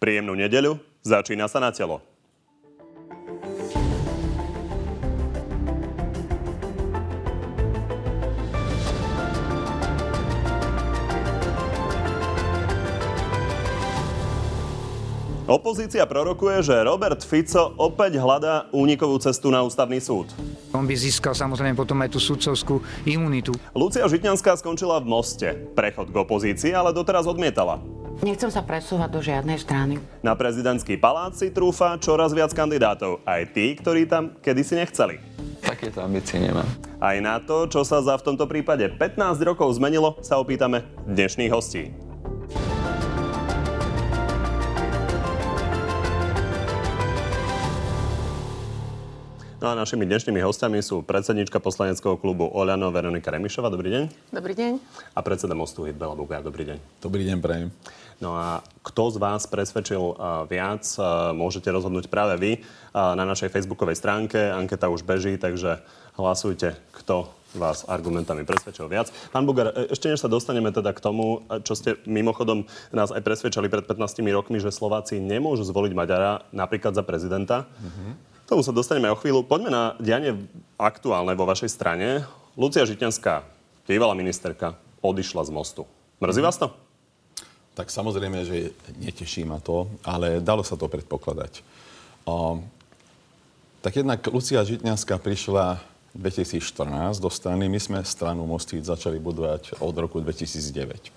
Príjemnú nedeľu, začína sa na telo. Opozícia prorokuje, že Robert Fico opäť hľadá únikovú cestu na ústavný súd. On by získal samozrejme potom aj tú sudcovskú imunitu. Lucia Žitňanská skončila v Moste. Prechod k opozícii ale doteraz odmietala. Nechcem sa presúvať do žiadnej strany. Na prezidentský palác si trúfa čoraz viac kandidátov. Aj tí, ktorí tam kedysi nechceli. Takéto ambície nemám. Aj na to, čo sa za v tomto prípade 15 rokov zmenilo, sa opýtame dnešných hostí. No a našimi dnešnými hostiami sú predsednička poslaneckého klubu Oľano Veronika Remišova. Dobrý deň. Dobrý deň. A predseda Mostu Hitbela Bugár. Dobrý deň. Dobrý deň, prajem. No a kto z vás presvedčil uh, viac, uh, môžete rozhodnúť práve vy uh, na našej facebookovej stránke. Anketa už beží, takže hlasujte, kto vás argumentami presvedčil viac. Pán Bugar, e, ešte než sa dostaneme teda k tomu, čo ste mimochodom nás aj presvedčali pred 15 rokmi, že Slováci nemôžu zvoliť Maďara napríklad za prezidenta. Mm-hmm tomu sa dostaneme o chvíľu. Poďme na dianie aktuálne vo vašej strane. Lucia Žitňanská, bývalá ministerka, odišla z mostu. Mrzí vás to? Tak samozrejme, že neteší ma to, ale dalo sa to predpokladať. O, tak jednak Lucia Žitňanská prišla 2014 do strany. My sme stranu Mosty začali budovať od roku 2009.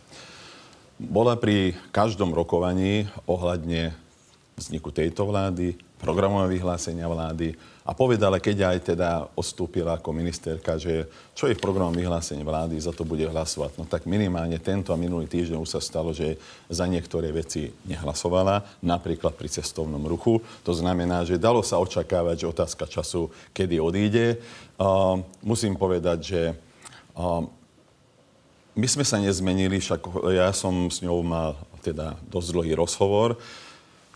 Bola pri každom rokovaní ohľadne vzniku tejto vlády, programové vyhlásenia vlády a povedala, keď aj teda odstúpila ako ministerka, že čo je v programovom vyhlásení vlády, za to bude hlasovať. No tak minimálne tento a minulý týždeň už sa stalo, že za niektoré veci nehlasovala, napríklad pri cestovnom ruchu. To znamená, že dalo sa očakávať, že otázka času, kedy odíde. Uh, musím povedať, že uh, my sme sa nezmenili, však ja som s ňou mal teda dosť dlhý rozhovor.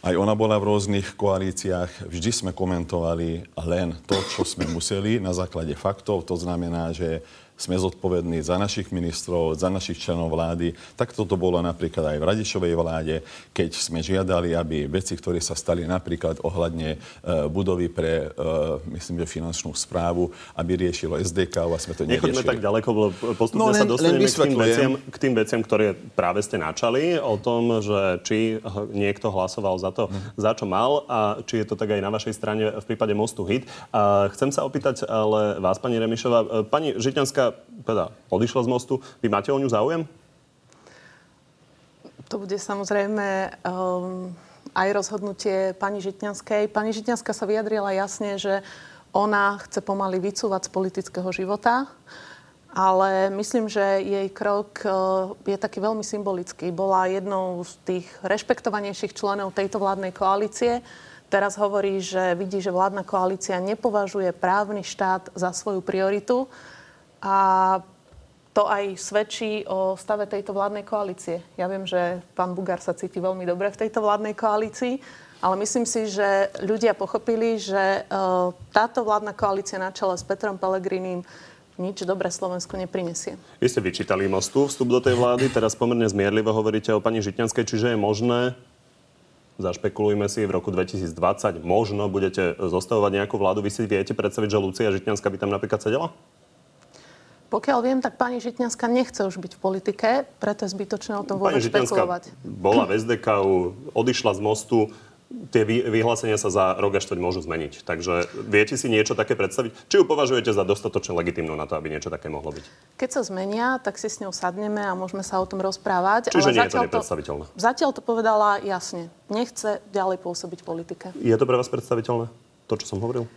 Aj ona bola v rôznych koalíciách. Vždy sme komentovali len to, čo sme museli na základe faktov. To znamená, že sme zodpovední za našich ministrov, za našich členov vlády. Tak toto bolo napríklad aj v Radišovej vláde, keď sme žiadali, aby veci, ktoré sa stali napríklad ohľadne e, budovy pre, e, myslím, že finančnú správu, aby riešilo SDK a sme to neriešili. Nechoďme tak ďaleko, lebo postupne no, len, sa dostaneme k tým, veciam, k tým veciam, ktoré práve ste načali, o tom, že či niekto hlasoval za to, mm. za čo mal a či je to tak aj na vašej strane v prípade Mostu Hit. A chcem sa opýtať ale vás, pani Remišová. E, pani Žitňanská teda odišla z mostu. Vy máte o ňu záujem? To bude samozrejme um, aj rozhodnutie pani Žitňanskej. Pani Žitňanská sa vyjadrila jasne, že ona chce pomaly vycúvať z politického života, ale myslím, že jej krok uh, je taký veľmi symbolický. Bola jednou z tých rešpektovanejších členov tejto vládnej koalície. Teraz hovorí, že vidí, že vládna koalícia nepovažuje právny štát za svoju prioritu a to aj svedčí o stave tejto vládnej koalície. Ja viem, že pán Bugár sa cíti veľmi dobre v tejto vládnej koalícii, ale myslím si, že ľudia pochopili, že uh, táto vládna koalícia na čele s Petrom Pelegrinim nič dobré Slovensku neprinesie. Vy ste vyčítali mostu vstup do tej vlády, teraz pomerne zmierlivo hovoríte o pani Žitňanskej, čiže je možné, zašpekulujme si, v roku 2020 možno budete zostavovať nejakú vládu. Vy si viete predstaviť, že Lucia Žitňanská by tam napríklad sedela? Pokiaľ viem, tak pani Žitňanská nechce už byť v politike, preto je zbytočné o tom vôbec špekulovať. bola v SDKU, odišla z mostu, tie vyhlásenia sa za rok až môžu zmeniť. Takže viete si niečo také predstaviť? Či ju považujete za dostatočne legitimnú na to, aby niečo také mohlo byť? Keď sa zmenia, tak si s ňou sadneme a môžeme sa o tom rozprávať. Čiže ale nie je to nepredstaviteľné? To, zatiaľ to povedala jasne. Nechce ďalej pôsobiť v politike. Je to pre vás predstaviteľné? To, čo som hovoril?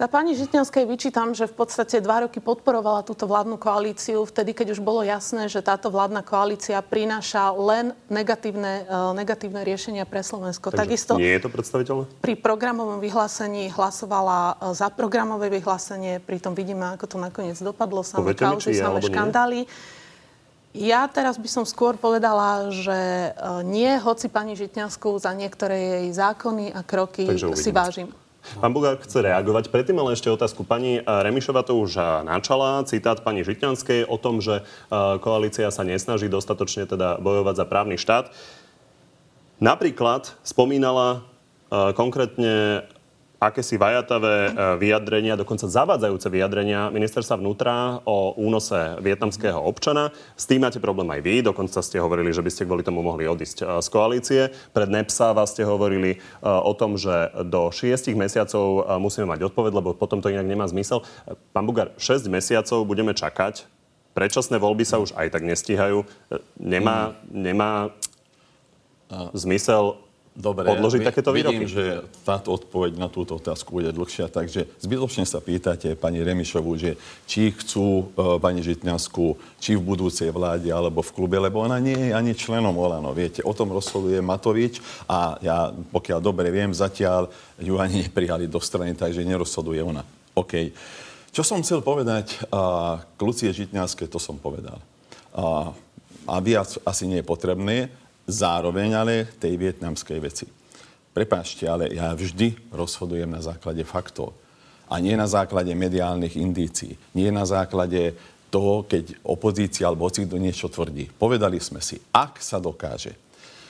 Za pani Žitňanskej vyčítam, že v podstate dva roky podporovala túto vládnu koalíciu, vtedy, keď už bolo jasné, že táto vládna koalícia prináša len negatívne, uh, negatívne riešenia pre Slovensko. Takže Takisto nie je to predstaviteľné? Pri programovom vyhlásení hlasovala uh, za programové vyhlásenie, pritom vidíme, ako to nakoniec dopadlo, samé kauzy, samé škandály. Ja teraz by som skôr povedala, že uh, nie, hoci pani Žitňanskú za niektoré jej zákony a kroky si vážim. Pán Bugár chce reagovať. Predtým ale ešte otázku. Pani eh, Remišova to už eh, načala. Citát pani Žitňanskej o tom, že eh, koalícia sa nesnaží dostatočne teda bojovať za právny štát. Napríklad spomínala konkrétne akési vajatavé e, vyjadrenia, dokonca zavádzajúce vyjadrenia ministerstva vnútra o únose vietnamského občana. S tým máte problém aj vy, dokonca ste hovorili, že by ste kvôli tomu mohli odísť e, z koalície. Pred Nepsáva ste hovorili e, o tom, že do 6 mesiacov musíme mať odpoveď, lebo potom to inak nemá zmysel. Pán Bugar, 6 mesiacov budeme čakať. Predčasné voľby sa už aj tak nestíhajú. Nemá, nemá zmysel Dobre, podložiť takéto výroky? Vidím, že táto odpoveď na túto otázku bude dlhšia, takže zbytočne sa pýtate pani Remišovu, že či chcú uh, pani Žitňansku, či v budúcej vláde alebo v klube, lebo ona nie je ani členom Olano. Viete, o tom rozhoduje Matovič a ja, pokiaľ dobre viem, zatiaľ ju ani neprijali do strany, takže nerozhoduje ona. OK. Čo som chcel povedať uh, k Lucie Žitňanskej, to som povedal. Uh, a viac asi nie je potrebné zároveň ale tej vietnamskej veci. Prepáčte, ale ja vždy rozhodujem na základe faktov. A nie na základe mediálnych indícií. Nie na základe toho, keď opozícia alebo do niečo tvrdí. Povedali sme si, ak sa dokáže,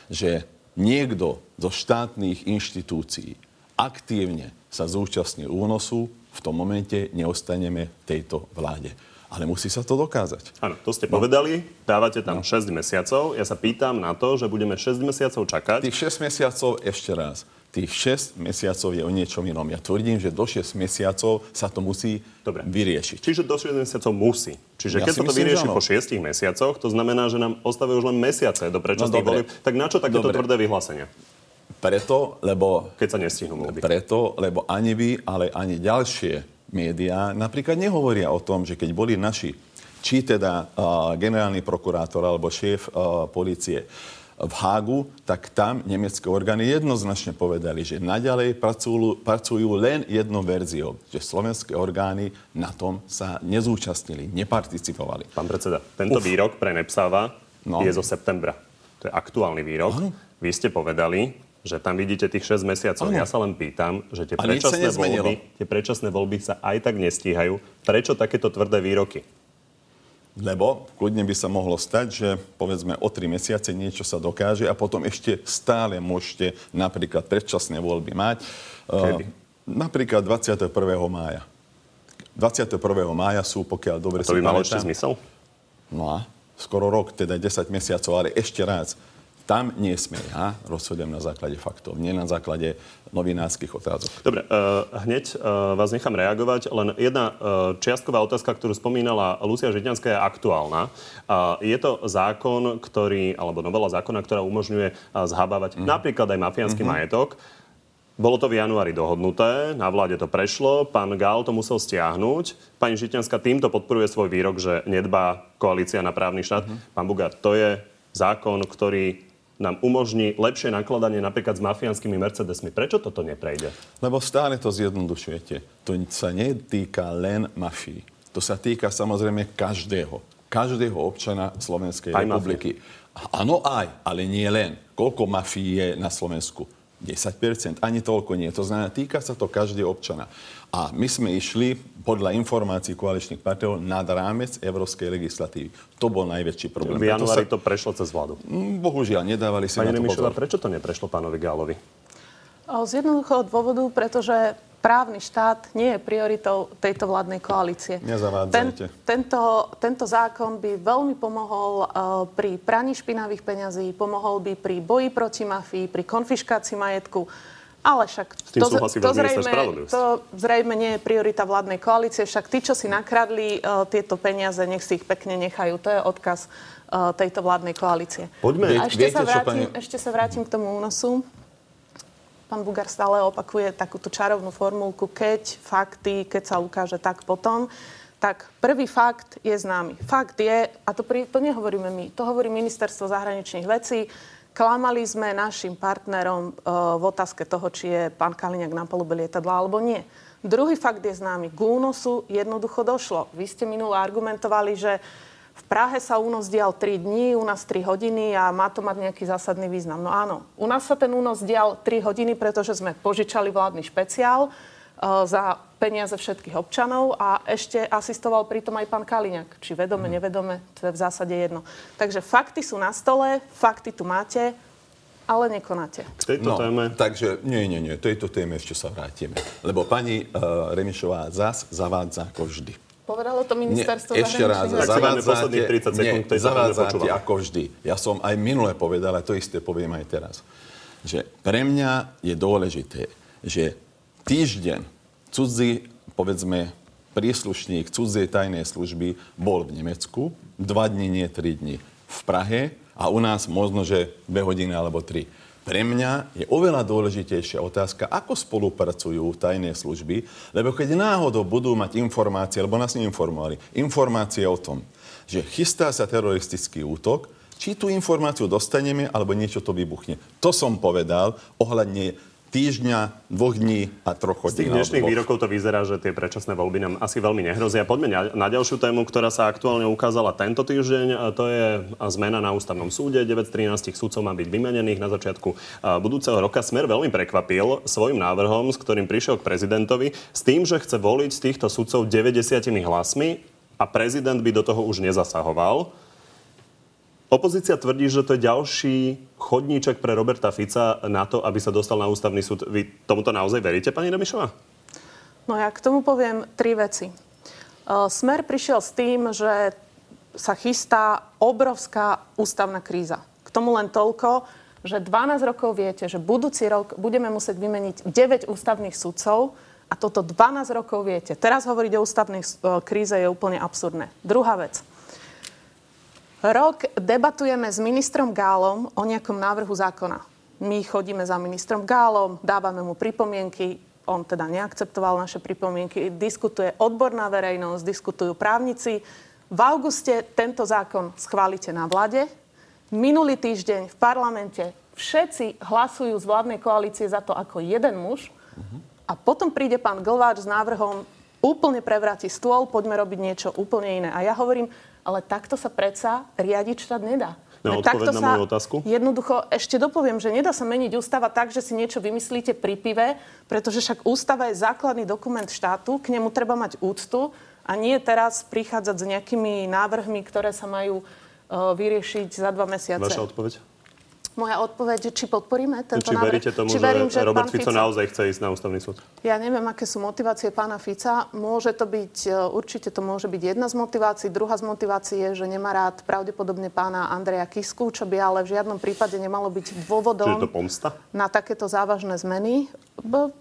že niekto zo štátnych inštitúcií aktívne sa zúčastní únosu, v tom momente neostaneme v tejto vláde. Ale musí sa to dokázať. Áno, to ste no. povedali, dávate tam no. 6 mesiacov. Ja sa pýtam na to, že budeme 6 mesiacov čakať. Tých 6 mesiacov, ešte raz, tých 6 mesiacov je o niečom inom. Ja tvrdím, že do 6 mesiacov sa to musí Dobre. vyriešiť. Čiže do 6 mesiacov musí. Čiže ja keď sa to vyrieši po 6 mesiacoch, to znamená, že nám ostávajú už len mesiace do predčasných no, volieb. Tak na čo takéto tvrdé vyhlásenia? Preto, lebo... Keď sa nestihnú voľby. Preto, lebo ani vy, ale ani ďalšie médiá napríklad nehovoria o tom, že keď boli naši, či teda uh, generálny prokurátor alebo šéf uh, policie v Hágu, tak tam nemecké orgány jednoznačne povedali, že naďalej pracujú, pracujú len jednou verziou, že slovenské orgány na tom sa nezúčastnili, neparticipovali. Pán predseda, tento Uf. výrok pre Nepsáva no. je zo septembra. To je aktuálny výrok. Ano. Vy ste povedali, že tam vidíte tých 6 mesiacov. Ano. Ja sa len pýtam, že tie predčasné, voľby, tie predčasné voľby sa aj tak nestíhajú. Prečo takéto tvrdé výroky? Lebo kľudne by sa mohlo stať, že povedzme o 3 mesiace niečo sa dokáže a potom ešte stále môžete napríklad predčasné voľby mať. Kedy? Uh, napríklad 21. mája. 21. mája sú, pokiaľ dobre a to by malo ešte zmysel? No a skoro rok, teda 10 mesiacov, ale ešte raz tam ja, rozhodujem na základe faktov, nie na základe novinárskych otázok. Dobre, uh, hneď uh, vás nechám reagovať, len jedna uh, čiastková otázka, ktorú spomínala Lucia Žitňanská, je aktuálna. Uh, je to zákon, ktorý, alebo novela zákona, ktorá umožňuje uh, zhabávať mm. napríklad aj mafiánsky mm-hmm. majetok. Bolo to v januári dohodnuté, na vláde to prešlo, pán Gál to musel stiahnuť. Pani Žitňanská týmto podporuje svoj výrok, že nedbá koalícia na právny štát. Mm-hmm. Pán Bugár, to je zákon, ktorý nám umožní lepšie nakladanie napríklad s mafiánskymi Mercedesmi. Prečo toto neprejde? Lebo stále to zjednodušujete. To sa netýka len mafii. To sa týka samozrejme každého. Každého občana Slovenskej aj republiky. Áno, aj, ale nie len. Koľko mafií je na Slovensku? 10%, ani toľko nie. To znamená, týka sa to každého občana. A my sme išli podľa informácií koaličných partnerov nad rámec európskej legislatívy. To bol najväčší problém. V januári sa... to prešlo cez vládu. Mm, bohužiaľ, nedávali si Pani na to Remišová, prečo to neprešlo pánovi Gálovi? Z jednoduchého dôvodu, pretože právny štát nie je prioritou tejto vládnej koalície. Ten, tento, tento zákon by veľmi pomohol uh, pri praní špinavých peňazí, pomohol by pri boji proti mafii, pri konfiškácii majetku. Ale však to, to, zrejme, to zrejme nie je priorita vládnej koalície. Však tí, čo si nakradli uh, tieto peniaze, nech si ich pekne nechajú. To je odkaz uh, tejto vládnej koalície. Poďme. A ešte, Viete, sa vrátim, pani... ešte sa vrátim k tomu únosu pán Bugar stále opakuje takúto čarovnú formulku, keď fakty, keď sa ukáže tak potom. Tak prvý fakt je známy. Fakt je, a to, pri, to nehovoríme my, to hovorí ministerstvo zahraničných vecí, klamali sme našim partnerom e, v otázke toho, či je pán Kaliňák na palube lietadla alebo nie. Druhý fakt je známy. K únosu jednoducho došlo. Vy ste minule argumentovali, že v Prahe sa únos dial 3 dní, u nás 3 hodiny a má to mať nejaký zásadný význam. No áno, u nás sa ten únos dial 3 hodiny, pretože sme požičali vládny špeciál za peniaze všetkých občanov a ešte asistoval pritom aj pán Kaliňák. Či vedome, mm. nevedome, to je v zásade jedno. Takže fakty sú na stole, fakty tu máte ale nekonáte. K tejto No, téme... takže nie, nie, nie, tejto téme ešte sa vrátime. Lebo pani uh, Remišová zas zavádza ako vždy. Povedalo to ministerstvo Nie, ešte raz, Tak zavádzate, posledných 30 sekúnd, nie, zavádzate ako vždy. Ja som aj minule povedal, a to isté poviem aj teraz, že pre mňa je dôležité, že týždeň cudzí, povedzme, príslušník cudzej tajnej služby bol v Nemecku, dva dní, nie tri dní v Prahe a u nás možno, že dve hodiny alebo tri. Pre mňa je oveľa dôležitejšia otázka, ako spolupracujú tajné služby, lebo keď náhodou budú mať informácie, alebo nás neinformovali, informácie o tom, že chystá sa teroristický útok, či tú informáciu dostaneme, alebo niečo to vybuchne. To som povedal ohľadne týždňa, dvoch dní a troch Z tých hodín. dnešných dvoch. výrokov to vyzerá, že tie predčasné voľby nám asi veľmi nehrozia. Poďme na, na ďalšiu tému, ktorá sa aktuálne ukázala tento týždeň. A to je zmena na ústavnom súde. 913 sudcov má byť vymenených na začiatku budúceho roka. Smer veľmi prekvapil svojim návrhom, s ktorým prišiel k prezidentovi, s tým, že chce voliť z týchto sudcov 90 hlasmi a prezident by do toho už nezasahoval. Opozícia tvrdí, že to je ďalší chodníček pre Roberta Fica na to, aby sa dostal na ústavný súd. Vy tomuto naozaj veríte, pani Remišová? No ja k tomu poviem tri veci. E, Smer prišiel s tým, že sa chystá obrovská ústavná kríza. K tomu len toľko, že 12 rokov viete, že budúci rok budeme musieť vymeniť 9 ústavných sudcov a toto 12 rokov viete. Teraz hovoriť o ústavnej e, kríze je úplne absurdné. Druhá vec. Rok debatujeme s ministrom Gálom o nejakom návrhu zákona. My chodíme za ministrom Gálom, dávame mu pripomienky, on teda neakceptoval naše pripomienky, diskutuje odborná verejnosť, diskutujú právnici. V auguste tento zákon schválite na vlade. Minulý týždeň v parlamente všetci hlasujú z vládnej koalície za to ako jeden muž. A potom príde pán Glváč s návrhom úplne prevráti stôl, poďme robiť niečo úplne iné. A ja hovorím, ale takto sa predsa riadiť štát nedá. No, odpoveď takto na moju otázku? Jednoducho, ešte dopoviem, že nedá sa meniť ústava tak, že si niečo vymyslíte pri pive, pretože však ústava je základný dokument štátu, k nemu treba mať úctu a nie teraz prichádzať s nejakými návrhmi, ktoré sa majú uh, vyriešiť za dva mesiace. Vaša odpoveď? Moja odpoveď, či podporíme tento Či návrh? veríte tomu, či že, verím, že Robert pán Fico naozaj chce ísť na ústavný súd? Ja neviem, aké sú motivácie pána Fica. Môže to byť, e, určite to môže byť jedna z motivácií. Druhá z motivácií je, že nemá rád pravdepodobne pána Andreja Kisku, čo by ale v žiadnom prípade nemalo byť Čiže dôvodom to pomsta? na takéto závažné zmeny. B-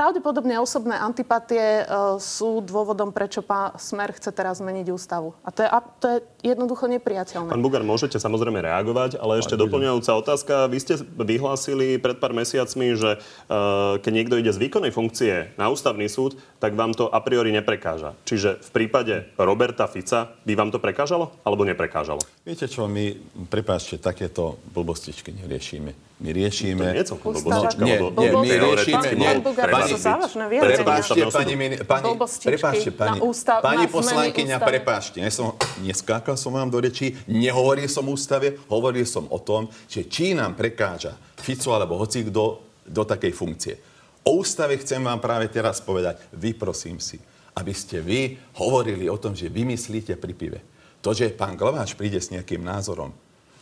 Pravdepodobne osobné antipatie e, sú dôvodom, prečo pán Smer chce teraz zmeniť ústavu. A to je, to je jednoducho nepriateľné. Pán Bugar, môžete samozrejme reagovať, ale ešte doplňujúca otázka. Vy ste vyhlásili pred pár mesiacmi, že uh, keď niekto ide z výkonnej funkcie na ústavný súd, tak vám to a priori neprekáža. Čiže v prípade Roberta Fica by vám to prekážalo alebo neprekážalo? Viete čo, my, prepáčte, takéto blbostičky neriešime. My riešime... To nie je celkom Ústava- blbostička, nie, nie, my riešime... Nie, pani-. Prepáčte, pani, prepáčte, pani, pani poslankyňa, prepáčte, ja som, neskákal som vám do rečí, nehovoril som o ústave, hovoril som o tom, že či nám prekáža Fico alebo hoci kto do takej funkcie. O ústave chcem vám práve teraz povedať, vyprosím si, aby ste vy hovorili o tom, že vymyslíte pri pive. To, že pán Glováč príde s nejakým názorom,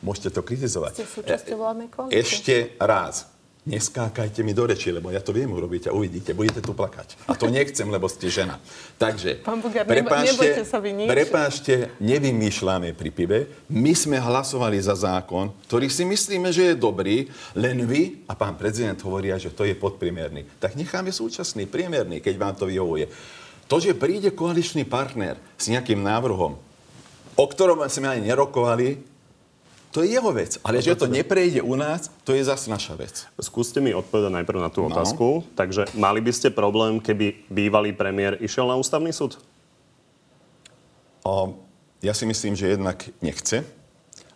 môžete to kritizovať. Ste súčasťou E- vládnej koalície. Ešte raz. Neskákajte mi do reči, lebo ja to viem urobiť a uvidíte, budete tu plakať. A to nechcem, lebo ste žena. Takže, Pán nebo- nebojte sa vy nič. prepáčte, nevymýšľame pri pive. My sme hlasovali za zákon, ktorý si myslíme, že je dobrý, len vy a pán prezident hovoria, že to je podpriemerný. Tak necháme súčasný, priemerný, keď vám to vyhovuje. To, že príde koaličný partner s nejakým návrhom, o ktorom sme ani nerokovali, to je jeho vec. Ale že to neprejde u nás, to je zase naša vec. Skúste mi odpovedať najprv na tú No. otázku. Takže mali by ste problém, keby bývalý premiér išiel na ústavný súd? O, ja si myslím, že jednak nechce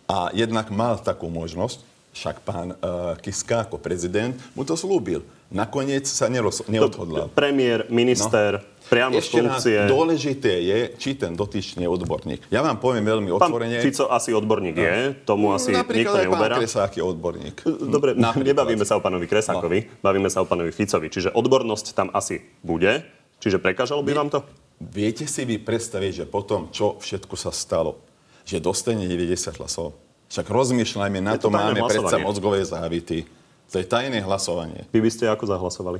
a jednak mal takú možnosť, však pán uh, Kiska ako prezident mu to slúbil. Nakoniec sa neroz, neodhodlal. Premiér, minister, no. Priamo Ešte raz, dôležité je, či ten dotyčný je odborník. Ja vám poviem veľmi Pán otvorene. Fico asi odborník je, tomu asi nikto No. Napríklad pán neuberá. Kresák je odborník. Dobre, Napríklad. nebavíme sa o pánovi Kresákovi, no. bavíme sa o pánovi Ficovi. Čiže odbornosť tam asi bude. Čiže prekážalo by vám to? Viete si vy predstaviť, že po tom, čo všetko sa stalo, že dostane 90 hlasov? Však rozmýšľajme, na Je to to, máme predsa mozgové závity. To je tajné hlasovanie. Vy by ste ako zahlasovali?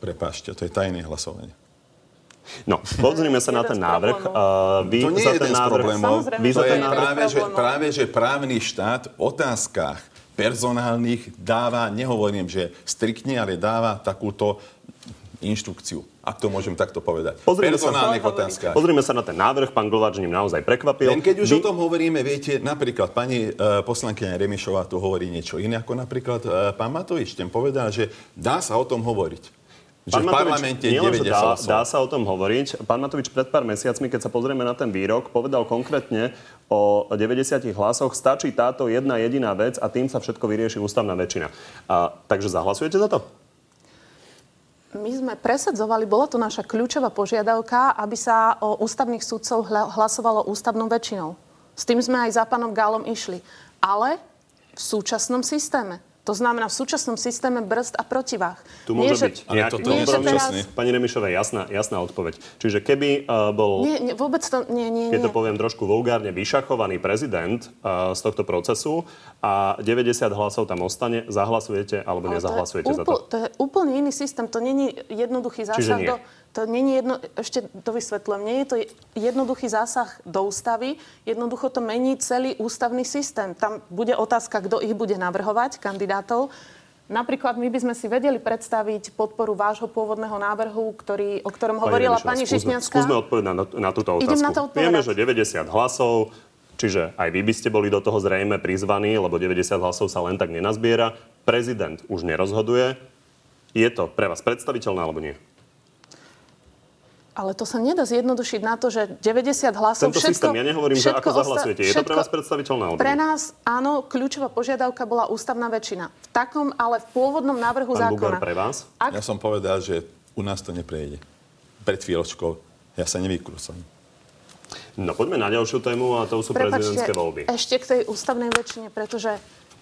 Prepáčte, to je tajné hlasovanie. No, pozrime sa na ten návrh. Uh, vy To nie za je ten jeden z problémov. Vy To je práve že, práve, že právny štát v otázkach personálnych dáva, nehovorím, že striktne, ale dáva takúto inštrukciu, ak to môžem takto povedať. Pozrime sa- personálnych Hovorí. otázkach. pozrime sa na ten návrh. Pán Glováč ním naozaj prekvapil. Len keď už Vy- o tom hovoríme, viete, napríklad pani uh, poslankyňa Remišová tu hovorí niečo iné, ako napríklad uh, pán Matovič. Ten povedal, že dá sa o tom hovoriť. Že Pán v Matovič, parlamente je nielen, že 90 dá, hlasov. dá sa o tom hovoriť. Pán Matovič pred pár mesiacmi, keď sa pozrieme na ten výrok, povedal konkrétne o 90 hlasoch, stačí táto jedna jediná vec a tým sa všetko vyrieši ústavná väčšina. A, takže zahlasujete za to? My sme presadzovali, bola to naša kľúčová požiadavka, aby sa o ústavných sudcov hla- hlasovalo ústavnou väčšinou. S tým sme aj za pánom Gálom išli. Ale v súčasnom systéme. To znamená v súčasnom systéme brzd a protivách. Tu môže že- byť nejaký nie, že kompromis. teraz- Pani Remišovej, jasná, jasná odpoveď. Čiže keby uh, bol... Nie, nie, vôbec to... Nie, nie, keď to nie. poviem trošku vulgárne, vyšachovaný prezident uh, z tohto procesu a 90 hlasov tam ostane, zahlasujete alebo Ale nezahlasujete to je, za úpl- to? to je úplne iný systém. To není jednoduchý Čiže zásah nie. do... To není jedno, ešte to vysvetľujem, nie je to jednoduchý zásah do ústavy, jednoducho to mení celý ústavný systém. Tam bude otázka, kto ich bude navrhovať, kandidátov. Napríklad my by sme si vedeli predstaviť podporu vášho pôvodného návrhu, ktorý, o ktorom hovorila pani skúsme, Žitňanská. skúsme odpovedať na, na túto otázku. Idem na to odpovedať. Vieme, že 90 hlasov, čiže aj vy by ste boli do toho zrejme prizvaní, lebo 90 hlasov sa len tak nenazbiera. Prezident už nerozhoduje. Je to pre vás predstaviteľné alebo nie? Ale to sa nedá zjednodušiť na to, že 90 hlasov... Tento všetko, systém, ja nehovorím, že všetko ako zahlasujete. Je to pre vás predstaviteľné alebo Pre nás, áno, kľúčová požiadavka bola ústavná väčšina. V takom, ale v pôvodnom návrhu Pán zákona. pre vás? Ak Ja som povedal, že u nás to neprejde. Pred chvíľočkou. Ja sa nevykrúcam. No poďme na ďalšiu tému a to sú prezidentské voľby. ešte k tej ústavnej väčšine, pretože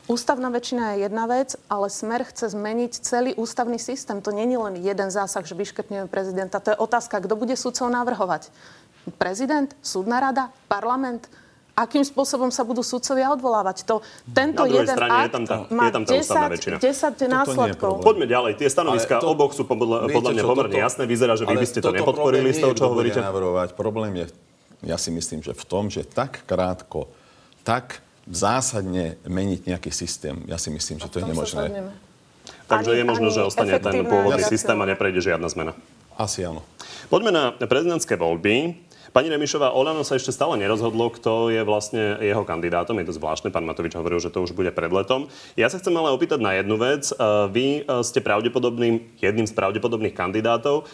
ústavná väčšina je jedna vec, ale Smer chce zmeniť celý ústavný systém. To nie je len jeden zásah, že vyškrtneme prezidenta. To je otázka, kto bude sudcov navrhovať. Prezident, súdna rada, parlament, akým spôsobom sa budú sudcovia odvolávať. To, tento Na jeden strane je tam tá- má je tam tá ústavná 10, väčšina. 10 následkov. Poďme ďalej. Tie stanoviska to- oboch sú podľa, Viete podľa mňa pomerne toto- jasné. Vyzerá, že vy by ste to nepodporili problém z toho, čo hovoríte. Navrhovať. Problém je, ja si myslím, že v tom, že tak krátko, tak zásadne meniť nejaký systém, ja si myslím, že to je nemožné. Takže Ani- je možno, ani že ostane ten pôvodný reakcia. systém a neprejde žiadna zmena. Asi áno. Poďme na prezidentské voľby. Pani Remišová, Olano sa ešte stále nerozhodlo, kto je vlastne jeho kandidátom. Je to zvláštne, pán Matovič hovoril, že to už bude pred letom. Ja sa chcem ale opýtať na jednu vec. Uh, Vy uh, ste pravdepodobným, jedným z pravdepodobných kandidátov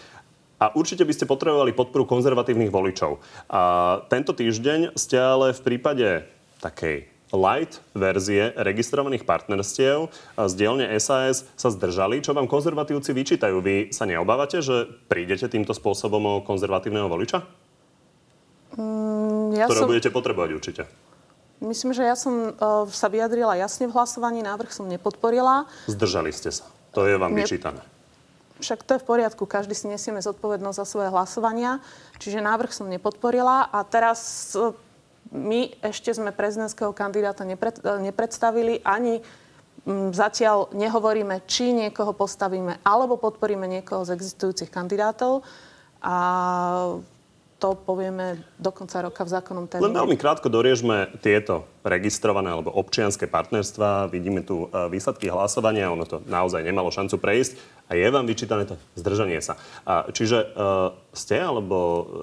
a určite by ste potrebovali podporu konzervatívnych voličov. A tento týždeň ste ale v prípade takej light verzie registrovaných partnerstiev z dielne SAS sa zdržali. Čo vám konzervatívci vyčítajú? Vy sa neobávate, že prídete týmto spôsobom o konzervatívneho voliča? Ja ktoré som, budete potrebovať určite. myslím, že ja som uh, sa vyjadrila jasne v hlasovaní, návrh som nepodporila. Zdržali ste sa. To je vám Ne- vyčítané. Však to je v poriadku, každý si nesieme zodpovednosť za svoje hlasovania, čiže návrh som nepodporila a teraz e, my ešte sme prezidentského kandidáta nepred, e, nepredstavili ani mm, zatiaľ nehovoríme, či niekoho postavíme alebo podporíme niekoho z existujúcich kandidátov a to povieme do konca roka v zákonnom Len termíne. veľmi krátko doriežme tieto registrované alebo občianské partnerstva. Vidíme tu e, výsledky hlasovania, ono to naozaj nemalo šancu prejsť a je vám vyčítané to zdržanie sa. Čiže uh, ste, alebo,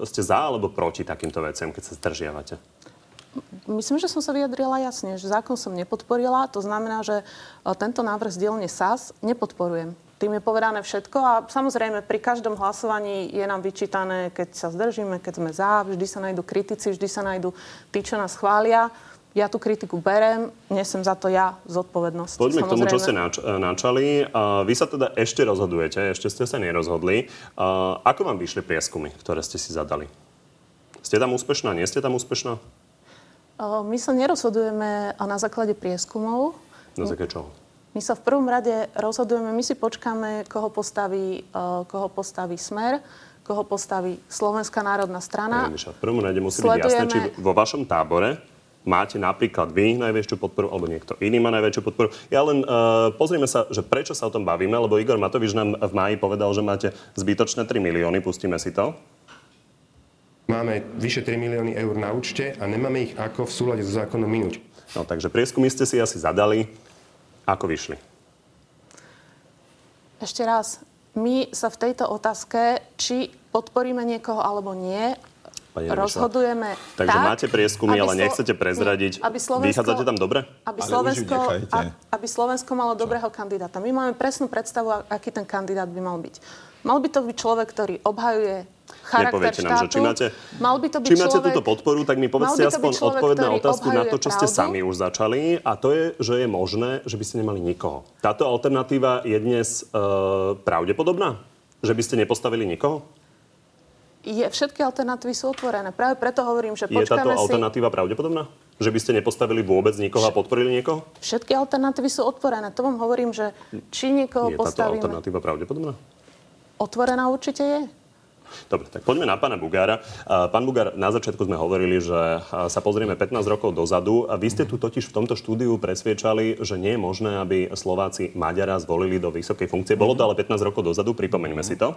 ste za alebo proti takýmto veciam, keď sa zdržiavate? Myslím, že som sa vyjadrila jasne, že zákon som nepodporila. To znamená, že e, tento návrh z dielne SAS nepodporujem. Tým je povedané všetko a samozrejme pri každom hlasovaní je nám vyčítané, keď sa zdržíme, keď sme za, vždy sa nájdú kritici, vždy sa nájdú tí, čo nás chvália. Ja tú kritiku berem, nesem za to ja zodpovednosť. Poďme k tomu, čo ste Samozrejme. nač- načali. A vy sa teda ešte rozhodujete, ešte ste sa nerozhodli. A ako vám vyšli prieskumy, ktoré ste si zadali? Ste tam úspešná, nie ste tam úspešná? My sa nerozhodujeme na základe prieskumov. Na základe čoho? My sa v prvom rade rozhodujeme, my si počkáme, koho postaví, koho postaví Smer, koho postaví Slovenská národná strana. Miša, v prvom rade musí byť Sledujeme- jasné, či vo vašom tábore máte napríklad vy najväčšiu podporu, alebo niekto iný má najväčšiu podporu. Ja len uh, pozrieme sa, že prečo sa o tom bavíme, lebo Igor Matovič nám v máji povedal, že máte zbytočné 3 milióny. Pustíme si to. Máme vyše 3 milióny eur na účte a nemáme ich ako v súlade so zákonom minúť. No takže prieskumy ste si asi zadali. Ako vyšli? Ešte raz, my sa v tejto otázke, či podporíme niekoho alebo nie, Pani rozhodujeme Takže tak, máte prieskumy, ale Slo- nechcete prezradiť. nie, aby Slovensko, Vychádzate tam dobre? Aby Slovensko, a, aby Slovensko malo dobrého kandidáta. My máme presnú predstavu, aký ten kandidát by mal byť. Mal by to byť človek, ktorý obhajuje charakter Nepoviete nám, štátu. že či máte, mal by to byť či máte človek, túto podporu, tak mi povedzte aspoň človek, odpoveď na otázku na to, čo ste pravdu. sami už začali. A to je, že je možné, že by ste nemali nikoho. Táto alternatíva je dnes uh, pravdepodobná? Že by ste nepostavili nikoho? Je, všetky alternatívy sú otvorené. Práve preto hovorím, že Je táto počkáme si... alternatíva pravdepodobná? Že by ste nepostavili vôbec nikoho a podporili niekoho? Všetky alternatívy sú otvorené. To vám hovorím, že či niekoho Je táto postavíme... alternatíva pravdepodobná? Otvorená určite je. Dobre, tak poďme na pána Bugára. Pán Bugár, na začiatku sme hovorili, že sa pozrieme 15 rokov dozadu. Vy ste tu totiž v tomto štúdiu presviečali, že nie je možné, aby Slováci Maďara zvolili do vysokej funkcie. Bolo to ale 15 rokov dozadu, pripomeňme si to.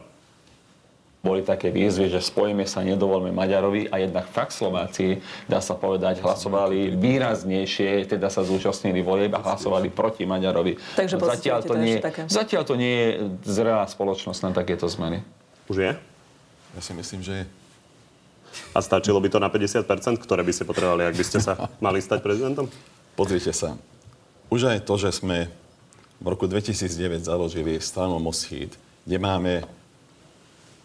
Boli také výzvy, že spojíme sa, nedovolme Maďarovi a jednak fakt Slováci, dá sa povedať, hlasovali výraznejšie, teda sa zúčastnili volieb a hlasovali proti Maďarovi. Takže zatiaľ to, nie, také? zatiaľ to nie je zrelá spoločnosť na takéto zmeny. Už je? Ja si myslím, že je. A stačilo by to na 50%, ktoré by ste potrebovali, ak by ste sa mali stať prezidentom? Pozrite sa. Už aj to, že sme v roku 2009 založili stranu Moshíd, kde máme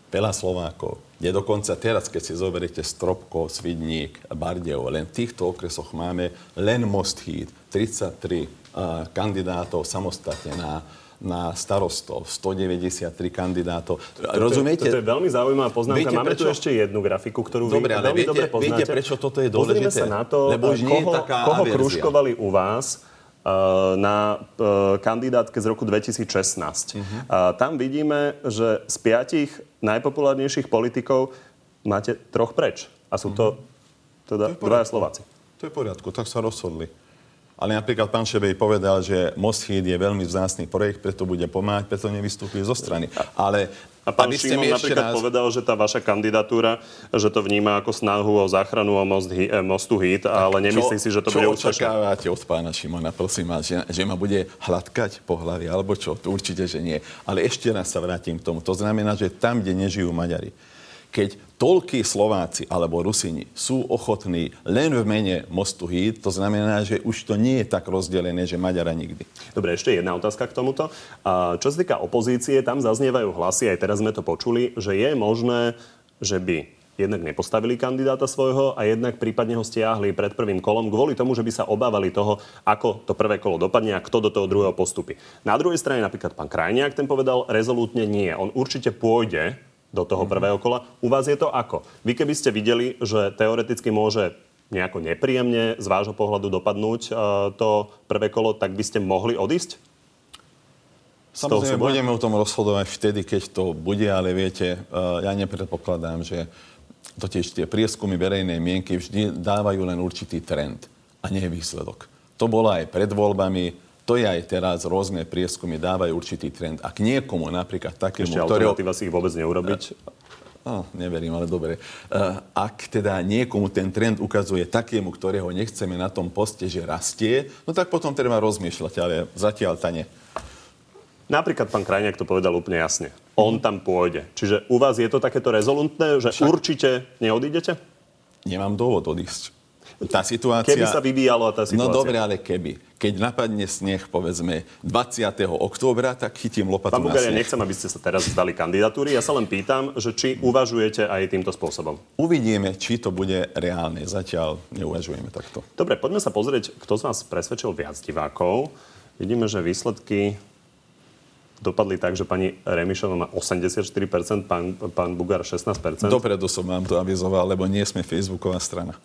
veľa Slovákov, kde dokonca teraz, keď si zoberiete Stropko, Svidník, Bardejov, len v týchto okresoch máme len Mosthíd, 33 uh, kandidátov samostatne na, na starostov, 193 kandidátov. Rozumiete? To, to je veľmi zaujímavá poznámka. Viete, Máme tu prečo? ešte jednu grafiku, ktorú Dobre, vy veľmi viete- dobre poznáte. viete, prečo toto je dôležité? sa na to, Lebo už nie je koho, taká koho averzia. krúžkovali u vás na eh, kandidátke z roku 2016. Mhm. Uh-huh. Tam vidíme, že z piatich najpopulárnejších politikov máte troch preč. A sú to teda Mhm. To je v dvaja. Slováci. To je v poriadku, tak sa rozhodli. Ale napríklad pán Šebej povedal, že Moshíd je veľmi vzácný projekt, preto bude pomáhať, preto nevystúpil zo strany. Ale A pán Šimon napríklad raz... povedal, že tá vaša kandidatúra, že to vníma ako snahu o záchranu o most, eh, mostu hit, ale nemyslí si, že to čo bude úspešné. očakávate od pána Šimona, prosím vás, že, že ma bude hladkať po hlavi, alebo čo? To určite, že nie. Ale ešte raz sa vrátim k tomu. To znamená, že tam, kde nežijú Maďari, keď toľkí Slováci alebo Rusini sú ochotní len v mene mostu Híd, to znamená, že už to nie je tak rozdelené, že Maďara nikdy. Dobre, ešte jedna otázka k tomuto. Čo sa týka opozície, tam zaznievajú hlasy, aj teraz sme to počuli, že je možné, že by jednak nepostavili kandidáta svojho a jednak prípadne ho stiahli pred prvým kolom kvôli tomu, že by sa obávali toho, ako to prvé kolo dopadne a kto do toho druhého postupí. Na druhej strane napríklad pán Krajniak ten povedal rezolútne nie. On určite pôjde do toho prvého kola. U vás je to ako? Vy keby ste videli, že teoreticky môže nejako nepríjemne z vášho pohľadu dopadnúť e, to prvé kolo, tak by ste mohli odísť? Samozrejme, budeme o tom rozhodovať vtedy, keď to bude, ale viete, eh, ja nepredpokladám, že totiž tie prieskumy verejnej mienky vždy dávajú len určitý trend a nie výsledok. To bolo aj pred voľbami, to je aj teraz, rôzne prieskumy dávajú určitý trend. Ak niekomu, napríklad takému, Ešte ktorého... si ich vôbec neurobiť. No, neverím, ale dobre. Uh, ak teda niekomu ten trend ukazuje takému, ktorého nechceme na tom poste, že rastie, no tak potom treba rozmýšľať, ale zatiaľ ta nie. Napríklad pán Krajniak to povedal úplne jasne. On tam pôjde. Čiže u vás je to takéto rezolutné, že Však- určite neodídete? Nemám dôvod odísť. Tá situácia... Keby sa vyvíjala tá situácia. No dobre, ale keby. Keď napadne sneh, povedzme, 20. októbra, tak chytím lopatu Pán na Bugár, ja nechcem, aby ste sa teraz vzdali kandidatúry. Ja sa len pýtam, že či uvažujete aj týmto spôsobom. Uvidíme, či to bude reálne. Zatiaľ neuvažujeme takto. Dobre, poďme sa pozrieť, kto z vás presvedčil viac divákov. Vidíme, že výsledky dopadli tak, že pani Remišová má 84%, pán, pán Bugár 16%. Dopredu som vám to avizoval, lebo nie sme Facebooková strana.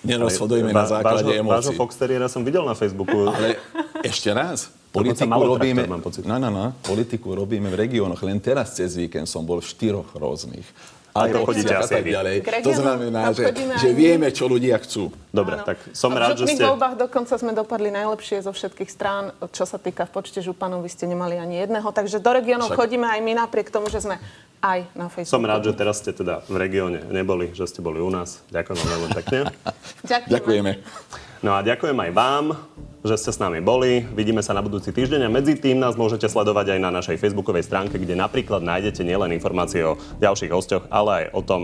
Nerozhodujeme na základe vášho, Vášho emócií. Foxteriera som videl na Facebooku. Ale ešte raz, politiku robíme, mám pocit. no, no, no, politiku robíme v regiónoch. Len teraz cez víkend som bol v štyroch rôznych a to chodíte asi tak ďalej. To znamená, že, že aj vieme, čo ľudia chcú. Dobre, Áno. tak som v rád, že ste... voľbách dokonca sme dopadli najlepšie zo všetkých strán, čo sa týka v počte županov, vy ste nemali ani jedného. Takže do regiónov Však- chodíme aj my napriek tomu, že sme aj na Facebooku. Som rád, že teraz ste teda v regióne neboli, že ste boli u nás. Ďakujem vám veľmi pekne. Ďakujeme. Ďakujeme. No a ďakujem aj vám, že ste s nami boli. Vidíme sa na budúci týždeň a medzi tým nás môžete sledovať aj na našej facebookovej stránke, kde napríklad nájdete nielen informácie o ďalších hostoch, ale aj o tom,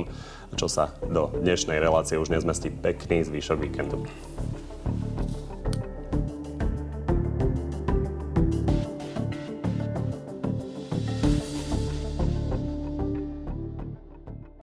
čo sa do dnešnej relácie už nezmestí. Pekný zvyšok víkendu.